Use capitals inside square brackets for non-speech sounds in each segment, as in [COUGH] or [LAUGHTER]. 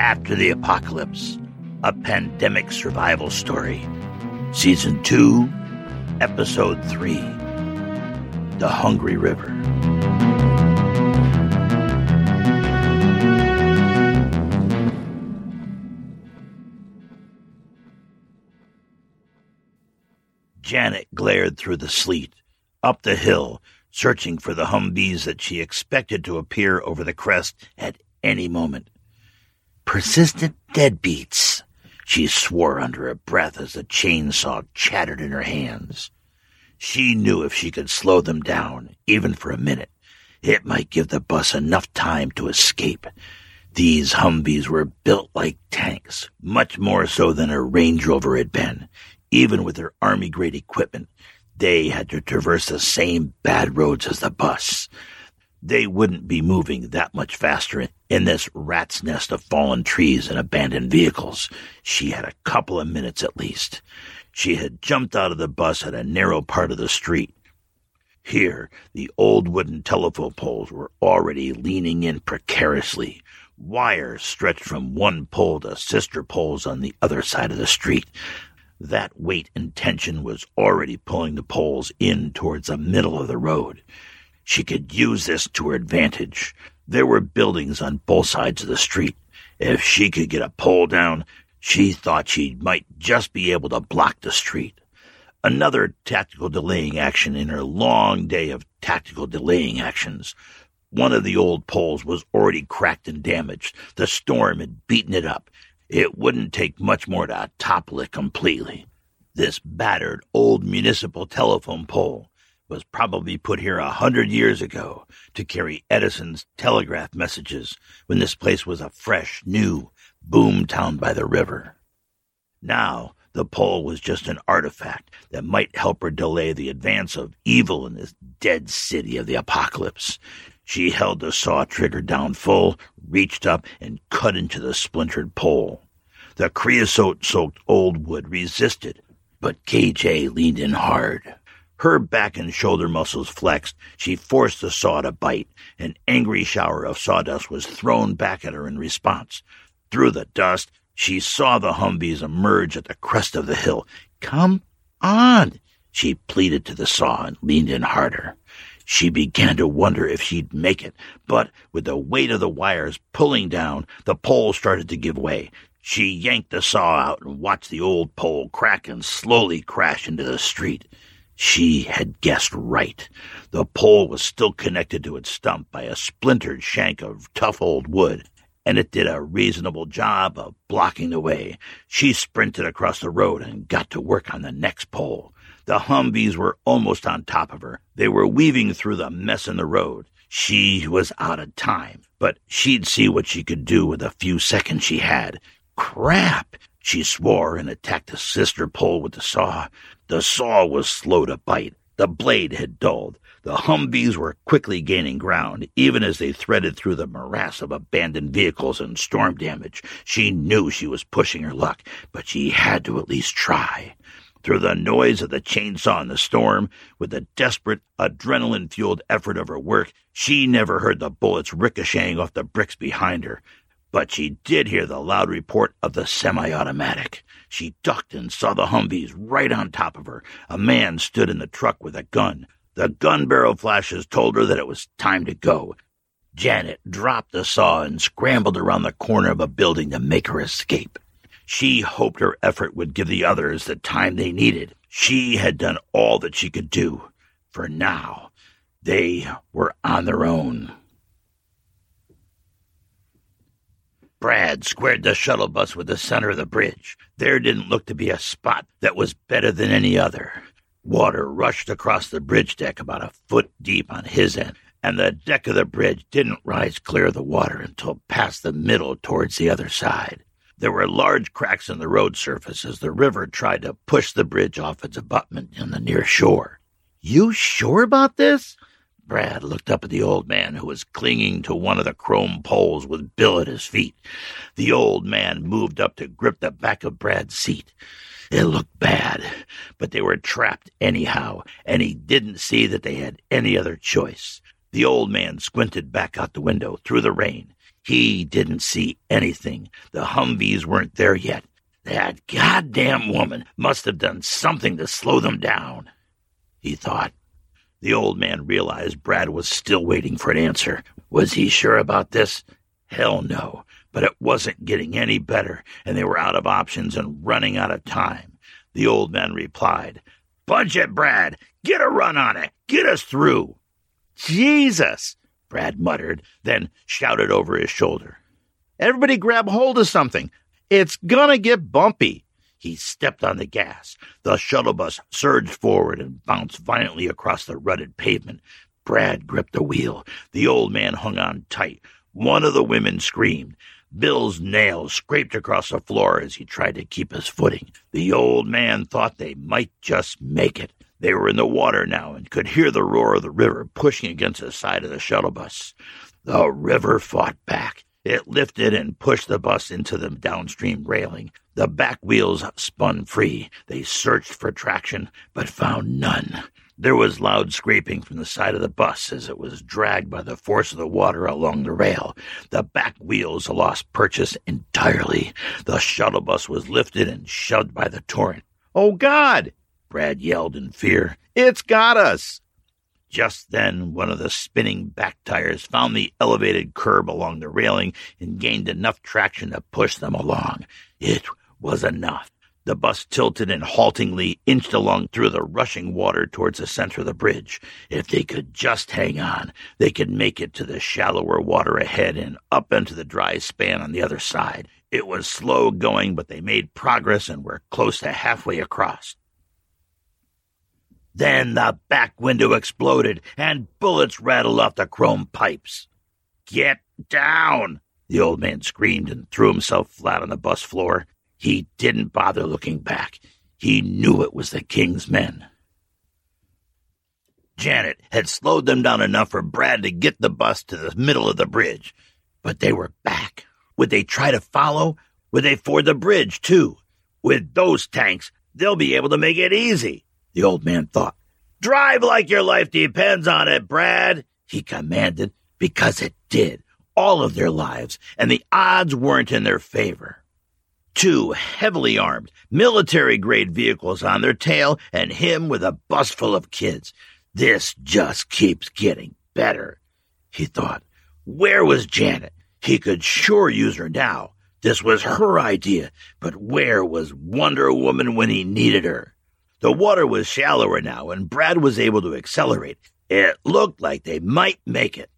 After the Apocalypse, a pandemic survival story. Season 2, Episode 3 The Hungry River. Janet glared through the sleet, up the hill, searching for the Humvees that she expected to appear over the crest at any moment. Persistent deadbeats, she swore under her breath as the chainsaw chattered in her hands. She knew if she could slow them down, even for a minute, it might give the bus enough time to escape. These Humvees were built like tanks, much more so than a Range Rover had been. Even with their army grade equipment, they had to traverse the same bad roads as the bus. They wouldn't be moving that much faster in this rat's nest of fallen trees and abandoned vehicles. She had a couple of minutes at least. She had jumped out of the bus at a narrow part of the street. Here, the old wooden telephone poles were already leaning in precariously. Wires stretched from one pole to sister poles on the other side of the street. That weight and tension was already pulling the poles in towards the middle of the road. She could use this to her advantage. There were buildings on both sides of the street. If she could get a pole down, she thought she might just be able to block the street. Another tactical delaying action in her long day of tactical delaying actions. One of the old poles was already cracked and damaged. The storm had beaten it up. It wouldn't take much more to topple it completely. This battered old municipal telephone pole was probably put here a hundred years ago to carry Edison's telegraph messages when this place was a fresh, new boom town by the river. Now, the pole was just an artifact that might help her delay the advance of evil in this dead city of the apocalypse. She held the saw trigger down full, reached up, and cut into the splintered pole. The creosote soaked old wood resisted, but KJ leaned in hard. Her back and shoulder muscles flexed. She forced the saw to bite. An angry shower of sawdust was thrown back at her in response. Through the dust, she saw the Humvees emerge at the crest of the hill. Come on, she pleaded to the saw and leaned in harder. She began to wonder if she'd make it, but with the weight of the wires pulling down, the pole started to give way. She yanked the saw out and watched the old pole crack and slowly crash into the street. She had guessed right. The pole was still connected to its stump by a splintered shank of tough old wood, and it did a reasonable job of blocking the way. She sprinted across the road and got to work on the next pole. The Humvees were almost on top of her. They were weaving through the mess in the road. She was out of time, but she'd see what she could do with the few seconds she had. Crap! She swore and attacked the sister pole with the saw. The saw was slow to bite. The blade had dulled. The Humvees were quickly gaining ground, even as they threaded through the morass of abandoned vehicles and storm damage. She knew she was pushing her luck, but she had to at least try. Through the noise of the chainsaw and the storm, with the desperate, adrenaline fueled effort of her work, she never heard the bullets ricocheting off the bricks behind her. But she did hear the loud report of the semi automatic. She ducked and saw the Humvees right on top of her. A man stood in the truck with a gun. The gun barrel flashes told her that it was time to go. Janet dropped the saw and scrambled around the corner of a building to make her escape. She hoped her effort would give the others the time they needed. She had done all that she could do. For now, they were on their own. Brad squared the shuttle bus with the center of the bridge. There didn't look to be a spot that was better than any other. Water rushed across the bridge deck about a foot deep on his end, and the deck of the bridge didn't rise clear of the water until past the middle towards the other side. There were large cracks in the road surface as the river tried to push the bridge off its abutment in the near shore. You sure about this? Brad looked up at the old man who was clinging to one of the chrome poles with Bill at his feet. The old man moved up to grip the back of Brad's seat. It looked bad, but they were trapped anyhow, and he didn't see that they had any other choice. The old man squinted back out the window through the rain. He didn't see anything. The Humvees weren't there yet. That goddamn woman must have done something to slow them down, he thought. The old man realized Brad was still waiting for an answer. Was he sure about this? Hell no. But it wasn't getting any better, and they were out of options and running out of time. The old man replied, Bunch it, Brad. Get a run on it. Get us through. Jesus, Brad muttered, then shouted over his shoulder. Everybody grab hold of something. It's gonna get bumpy. He stepped on the gas. The shuttle bus surged forward and bounced violently across the rutted pavement. Brad gripped the wheel. The old man hung on tight. One of the women screamed. Bill's nails scraped across the floor as he tried to keep his footing. The old man thought they might just make it. They were in the water now and could hear the roar of the river pushing against the side of the shuttle bus. The river fought back. It lifted and pushed the bus into the downstream railing. The back wheels spun free. They searched for traction, but found none. There was loud scraping from the side of the bus as it was dragged by the force of the water along the rail. The back wheels lost purchase entirely. The shuttle bus was lifted and shoved by the torrent. Oh, God! Brad yelled in fear. It's got us! Just then, one of the spinning back tires found the elevated curb along the railing and gained enough traction to push them along. It was enough. The bus tilted and haltingly inched along through the rushing water towards the center of the bridge. If they could just hang on, they could make it to the shallower water ahead and up into the dry span on the other side. It was slow going, but they made progress and were close to halfway across. Then the back window exploded and bullets rattled off the chrome pipes. Get down! The old man screamed and threw himself flat on the bus floor. He didn't bother looking back. He knew it was the king's men. Janet had slowed them down enough for Brad to get the bus to the middle of the bridge. But they were back. Would they try to follow? Would they ford the bridge, too? With those tanks, they'll be able to make it easy the old man thought. Drive like your life depends on it, Brad, he commanded, because it did. All of their lives, and the odds weren't in their favor. Two heavily armed, military grade vehicles on their tail, and him with a bus full of kids. This just keeps getting better, he thought. Where was Janet? He could sure use her now. This was her idea, but where was Wonder Woman when he needed her? The water was shallower now, and Brad was able to accelerate. It looked like they might make it.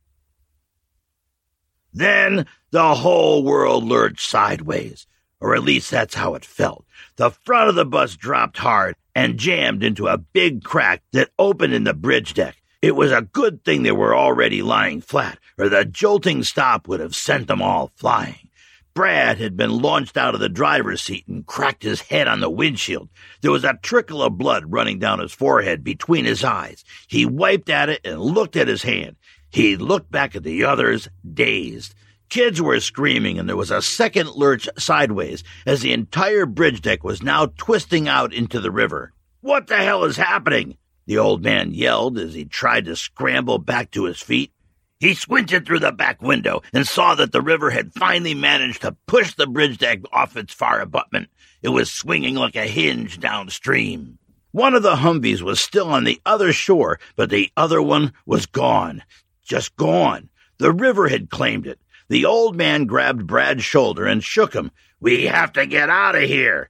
Then the whole world lurched sideways, or at least that's how it felt. The front of the bus dropped hard and jammed into a big crack that opened in the bridge deck. It was a good thing they were already lying flat, or the jolting stop would have sent them all flying. Brad had been launched out of the driver's seat and cracked his head on the windshield. There was a trickle of blood running down his forehead between his eyes. He wiped at it and looked at his hand. He looked back at the others, dazed. Kids were screaming, and there was a second lurch sideways as the entire bridge deck was now twisting out into the river. What the hell is happening? The old man yelled as he tried to scramble back to his feet. He squinted through the back window and saw that the river had finally managed to push the bridge deck off its far abutment. It was swinging like a hinge downstream. One of the Humvees was still on the other shore, but the other one was gone. Just gone. The river had claimed it. The old man grabbed Brad's shoulder and shook him. We have to get out of here.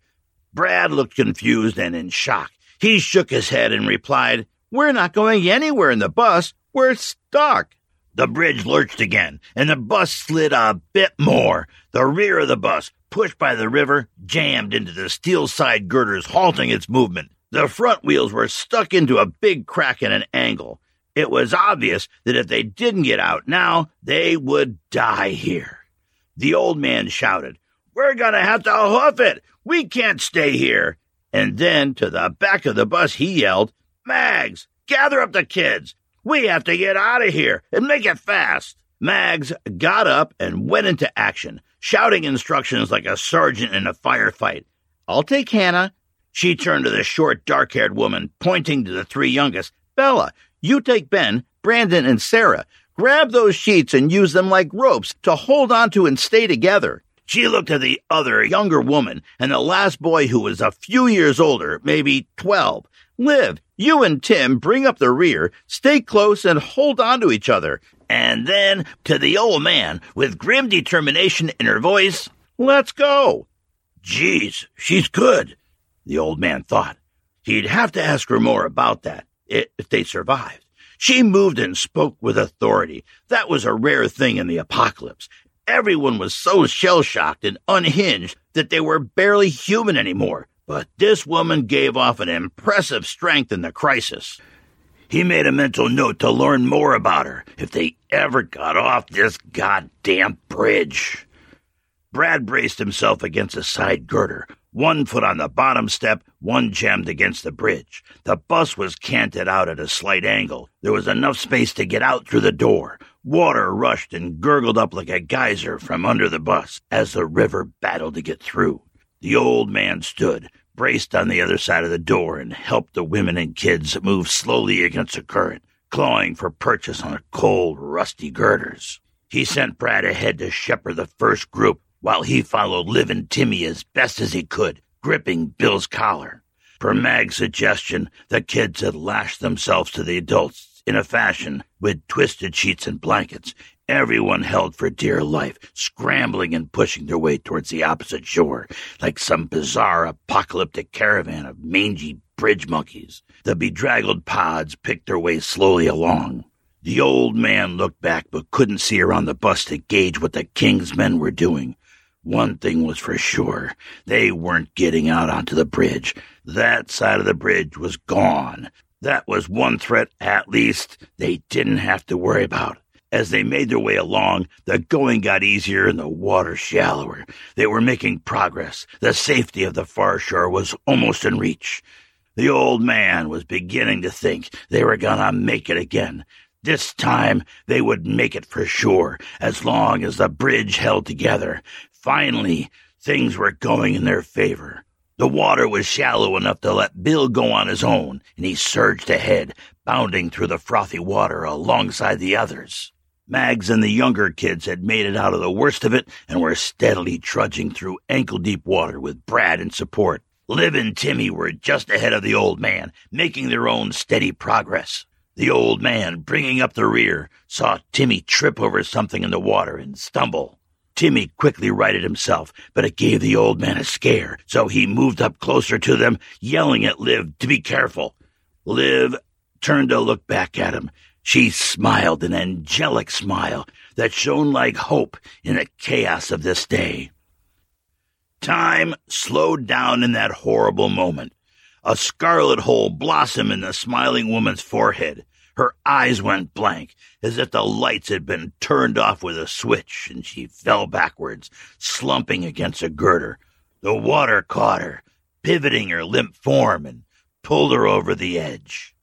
Brad looked confused and in shock. He shook his head and replied, We're not going anywhere in the bus. We're stuck. The bridge lurched again, and the bus slid a bit more. The rear of the bus, pushed by the river, jammed into the steel side girders, halting its movement. The front wheels were stuck into a big crack at an angle. It was obvious that if they didn't get out now, they would die here. The old man shouted, We're going to have to hoof it. We can't stay here. And then to the back of the bus, he yelled, Mags, gather up the kids. We have to get out of here and make it fast. Mags got up and went into action, shouting instructions like a sergeant in a firefight. I'll take Hannah. She turned to the short, dark haired woman, pointing to the three youngest. Bella, you take Ben, Brandon, and Sarah. Grab those sheets and use them like ropes to hold onto and stay together. She looked at the other, younger woman and the last boy who was a few years older, maybe 12. Liv, you and Tim bring up the rear, stay close, and hold on to each other. And then to the old man, with grim determination in her voice, Let's go. Geez, she's good, the old man thought. He'd have to ask her more about that, if they survived. She moved and spoke with authority. That was a rare thing in the apocalypse. Everyone was so shell shocked and unhinged that they were barely human anymore. But this woman gave off an impressive strength in the crisis. He made a mental note to learn more about her if they ever got off this goddamn bridge. Brad braced himself against a side girder, one foot on the bottom step, one jammed against the bridge. The bus was canted out at a slight angle. There was enough space to get out through the door. Water rushed and gurgled up like a geyser from under the bus as the river battled to get through. The old man stood, braced on the other side of the door and helped the women and kids move slowly against the current, clawing for purchase on the cold, rusty girders. He sent Brad ahead to shepherd the first group while he followed Liv and Timmy as best as he could, gripping Bill's collar. Per Mag's suggestion, the kids had lashed themselves to the adults in a fashion with twisted sheets and blankets, Everyone held for dear life, scrambling and pushing their way towards the opposite shore, like some bizarre apocalyptic caravan of mangy bridge monkeys. The bedraggled pods picked their way slowly along. The old man looked back but couldn't see around the bus to gauge what the king's men were doing. One thing was for sure they weren't getting out onto the bridge. That side of the bridge was gone. That was one threat, at least, they didn't have to worry about. As they made their way along, the going got easier and the water shallower. They were making progress. The safety of the far shore was almost in reach. The old man was beginning to think they were gonna make it again. This time they would make it for sure, as long as the bridge held together. Finally, things were going in their favor. The water was shallow enough to let Bill go on his own, and he surged ahead, bounding through the frothy water alongside the others. Mags and the younger kids had made it out of the worst of it and were steadily trudging through ankle deep water with Brad in support. Liv and Timmy were just ahead of the old man, making their own steady progress. The old man, bringing up the rear, saw Timmy trip over something in the water and stumble. Timmy quickly righted himself, but it gave the old man a scare, so he moved up closer to them, yelling at Liv to be careful. Liv turned to look back at him, she smiled an angelic smile that shone like hope in the chaos of this day. Time slowed down in that horrible moment. A scarlet hole blossomed in the smiling woman's forehead. Her eyes went blank, as if the lights had been turned off with a switch, and she fell backwards, slumping against a girder. The water caught her, pivoting her limp form, and pulled her over the edge.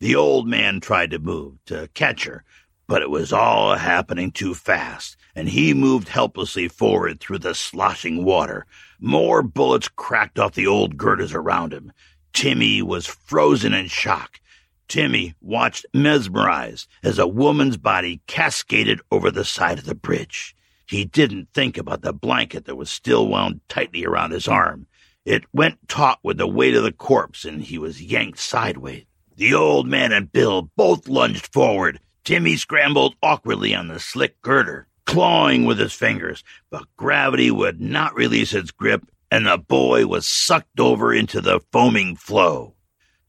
The old man tried to move, to catch her, but it was all happening too fast, and he moved helplessly forward through the sloshing water. More bullets cracked off the old girders around him. Timmy was frozen in shock. Timmy watched mesmerized as a woman's body cascaded over the side of the bridge. He didn't think about the blanket that was still wound tightly around his arm. It went taut with the weight of the corpse, and he was yanked sideways. The old man and Bill both lunged forward. Timmy scrambled awkwardly on the slick girder, clawing with his fingers, but gravity would not release its grip, and the boy was sucked over into the foaming flow.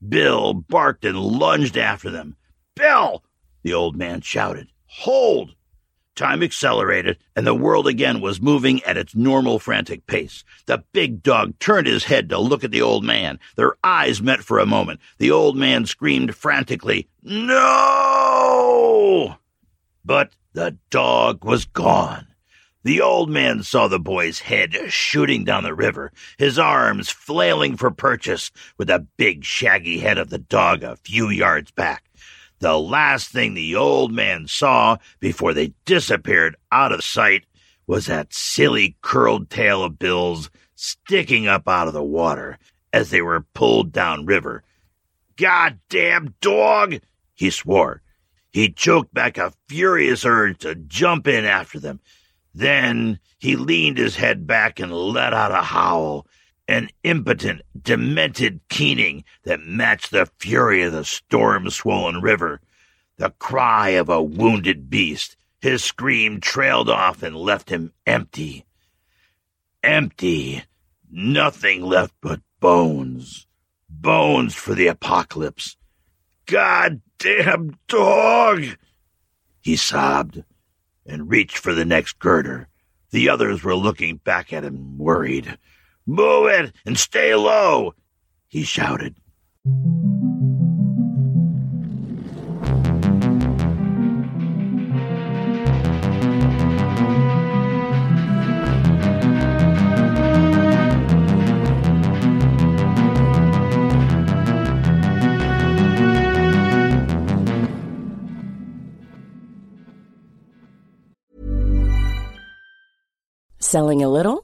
Bill barked and lunged after them. Bill! The old man shouted. Hold! Time accelerated, and the world again was moving at its normal frantic pace. The big dog turned his head to look at the old man. Their eyes met for a moment. The old man screamed frantically, No! But the dog was gone. The old man saw the boy's head shooting down the river, his arms flailing for purchase, with the big shaggy head of the dog a few yards back. The last thing the old man saw before they disappeared out of sight was that silly curled tail of Bill's sticking up out of the water as they were pulled downriver. Goddamn dog! he swore. He choked back a furious urge to jump in after them. Then he leaned his head back and let out a howl an impotent, demented keening that matched the fury of the storm swollen river. The cry of a wounded beast. His scream trailed off and left him empty. Empty. Nothing left but bones. Bones for the apocalypse. Goddamn dog! He sobbed and reached for the next girder. The others were looking back at him, worried. Move it and stay low, he shouted. Selling a little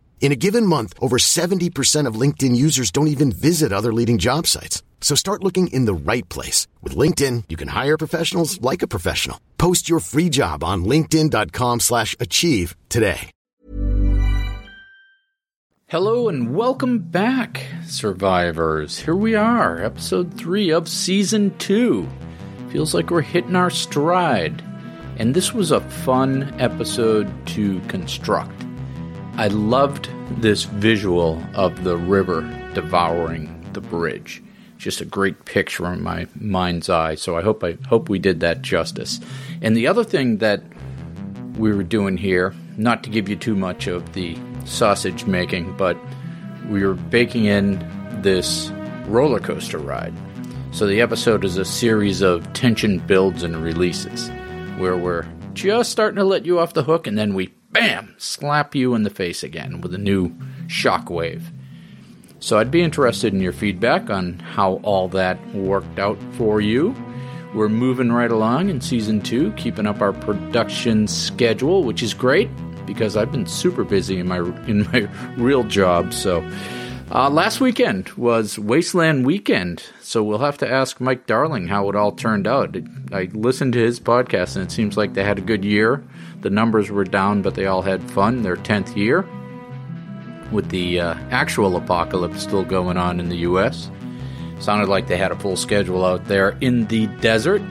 In a given month, over 70% of LinkedIn users don't even visit other leading job sites. So start looking in the right place. With LinkedIn, you can hire professionals like a professional. Post your free job on linkedin.com slash achieve today. Hello and welcome back, survivors. Here we are, episode 3 of season 2. Feels like we're hitting our stride. And this was a fun episode to construct. I loved this visual of the river devouring the bridge. Just a great picture in my mind's eye. So I hope I hope we did that justice. And the other thing that we were doing here, not to give you too much of the sausage making, but we were baking in this roller coaster ride. So the episode is a series of tension builds and releases where we're just starting to let you off the hook and then we bam, slap you in the face again with a new shockwave. So I'd be interested in your feedback on how all that worked out for you. We're moving right along in season two, keeping up our production schedule, which is great because I've been super busy in my in my [LAUGHS] real job. So uh, last weekend was Wasteland Weekend, so we'll have to ask Mike Darling how it all turned out. I listened to his podcast, and it seems like they had a good year. The numbers were down, but they all had fun. Their 10th year, with the uh, actual apocalypse still going on in the U.S. Sounded like they had a full schedule out there in the desert.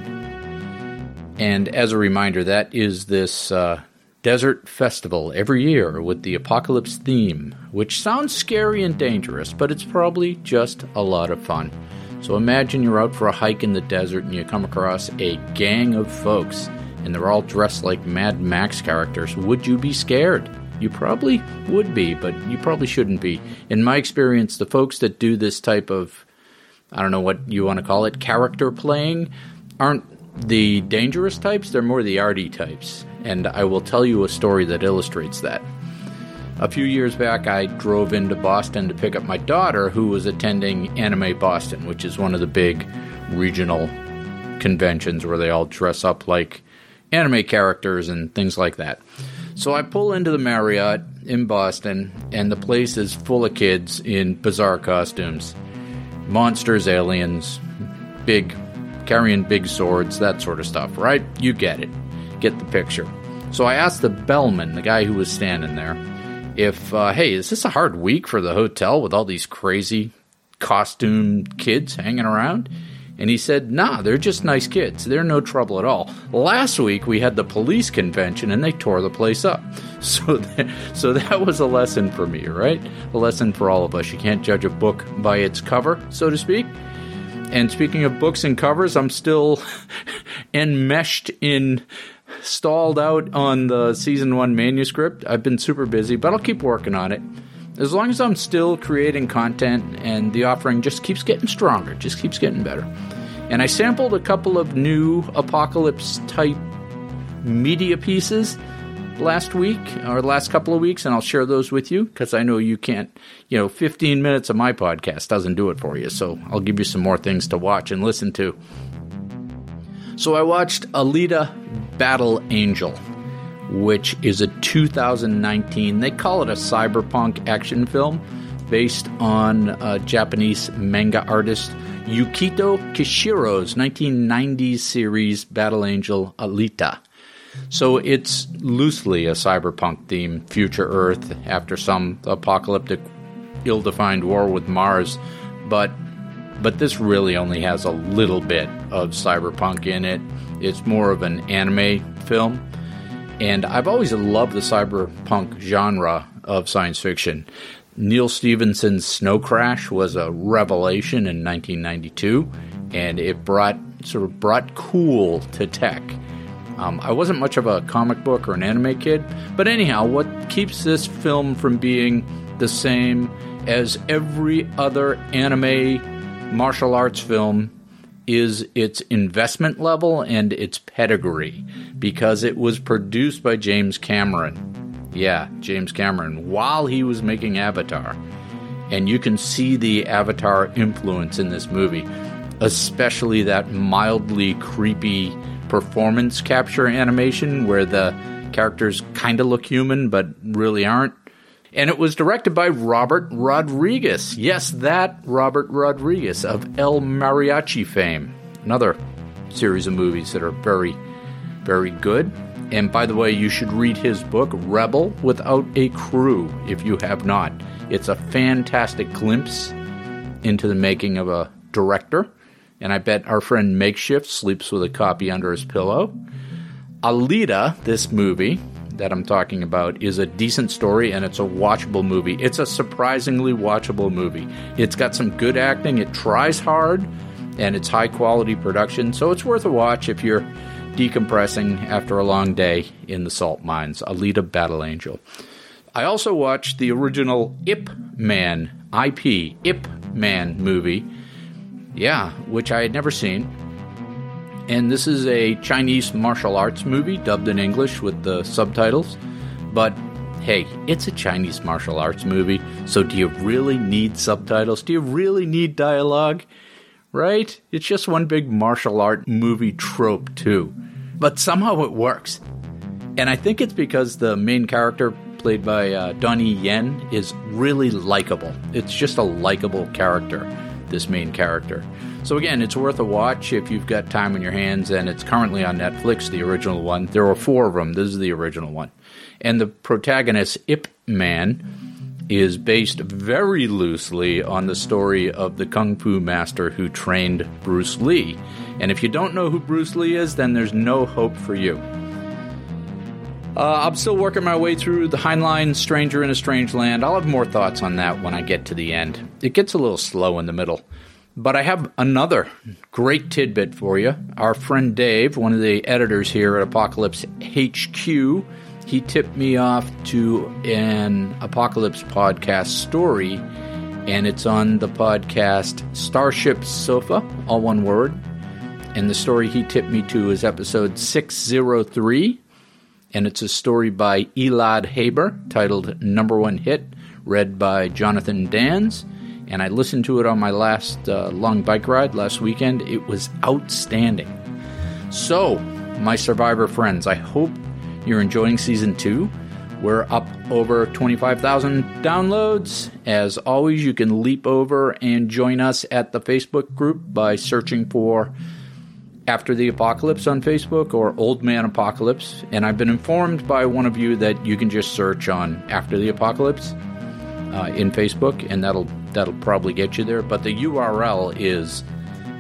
And as a reminder, that is this uh, desert festival every year with the apocalypse theme, which sounds scary and dangerous, but it's probably just a lot of fun. So imagine you're out for a hike in the desert and you come across a gang of folks, and they're all dressed like Mad Max characters. Would you be scared? You probably would be, but you probably shouldn't be. In my experience, the folks that do this type of, I don't know what you want to call it, character playing, aren't the dangerous types, they're more the arty types and I will tell you a story that illustrates that. A few years back, I drove into Boston to pick up my daughter, who was attending Anime Boston, which is one of the big regional conventions where they all dress up like anime characters and things like that. So I pull into the Marriott in Boston, and the place is full of kids in bizarre costumes monsters, aliens, big, carrying big swords, that sort of stuff, right? You get it. Get the picture. So I asked the bellman, the guy who was standing there, if, uh, hey, is this a hard week for the hotel with all these crazy costume kids hanging around? And he said, nah, they're just nice kids. They're no trouble at all. Last week we had the police convention and they tore the place up. [LAUGHS] So, that, so that was a lesson for me, right? A lesson for all of us. You can't judge a book by its cover, so to speak. And speaking of books and covers, I'm still [LAUGHS] enmeshed in stalled out on the season one manuscript. I've been super busy, but I'll keep working on it. As long as I'm still creating content and the offering just keeps getting stronger, just keeps getting better. And I sampled a couple of new apocalypse type media pieces last week or last couple of weeks, and I'll share those with you because I know you can't, you know, 15 minutes of my podcast doesn't do it for you. So I'll give you some more things to watch and listen to. So I watched Alita Battle Angel, which is a 2019, they call it a cyberpunk action film based on a Japanese manga artist Yukito Kishiro's 1990s series Battle Angel Alita. So it's loosely a cyberpunk theme, future Earth after some apocalyptic, ill-defined war with Mars, but but this really only has a little bit of cyberpunk in it. It's more of an anime film, and I've always loved the cyberpunk genre of science fiction. Neal Stephenson's Snow Crash was a revelation in 1992, and it brought sort of brought cool to tech. Um, I wasn't much of a comic book or an anime kid, but anyhow, what keeps this film from being the same as every other anime martial arts film is its investment level and its pedigree because it was produced by James Cameron. Yeah, James Cameron, while he was making Avatar. And you can see the Avatar influence in this movie, especially that mildly creepy performance capture animation where the characters kind of look human but really aren't. And it was directed by Robert Rodriguez. Yes, that Robert Rodriguez of El Mariachi fame. Another series of movies that are very, very good. And by the way, you should read his book, Rebel Without a Crew, if you have not. It's a fantastic glimpse into the making of a director. And I bet our friend Makeshift sleeps with a copy under his pillow. Alita, this movie, that I'm talking about is a decent story and it's a watchable movie. It's a surprisingly watchable movie. It's got some good acting, it tries hard, and it's high quality production, so it's worth a watch if you're decompressing after a long day in the salt mines. Alita Battle Angel. I also watched the original Ip Man, IP, Ip Man movie. Yeah, which I had never seen and this is a Chinese martial arts movie dubbed in English with the subtitles. But hey, it's a Chinese martial arts movie, so do you really need subtitles? Do you really need dialogue? Right? It's just one big martial art movie trope, too. But somehow it works. And I think it's because the main character, played by uh, Donnie Yen, is really likable. It's just a likable character, this main character. So again, it's worth a watch if you've got time on your hands, and it's currently on Netflix, the original one. There are four of them. This is the original one, and the protagonist Ip Man is based very loosely on the story of the kung fu master who trained Bruce Lee. And if you don't know who Bruce Lee is, then there's no hope for you. Uh, I'm still working my way through the Heinlein Stranger in a Strange Land. I'll have more thoughts on that when I get to the end. It gets a little slow in the middle. But I have another great tidbit for you. Our friend Dave, one of the editors here at Apocalypse HQ, he tipped me off to an Apocalypse podcast story, and it's on the podcast Starship Sofa, all one word. And the story he tipped me to is episode 603 and it's a story by Elad Haber titled Number One Hit, read by Jonathan Dans. And I listened to it on my last uh, long bike ride last weekend. It was outstanding. So, my survivor friends, I hope you're enjoying season two. We're up over 25,000 downloads. As always, you can leap over and join us at the Facebook group by searching for After the Apocalypse on Facebook or Old Man Apocalypse. And I've been informed by one of you that you can just search on After the Apocalypse uh, in Facebook, and that'll that'll probably get you there. But the URL is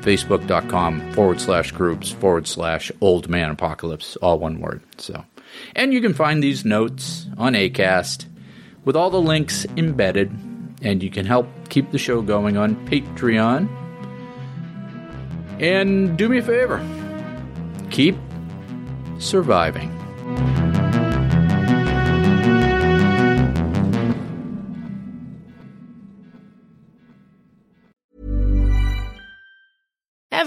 facebook.com forward slash groups forward slash old man apocalypse, all one word. So, and you can find these notes on ACAST with all the links embedded, and you can help keep the show going on Patreon. And do me a favor keep surviving.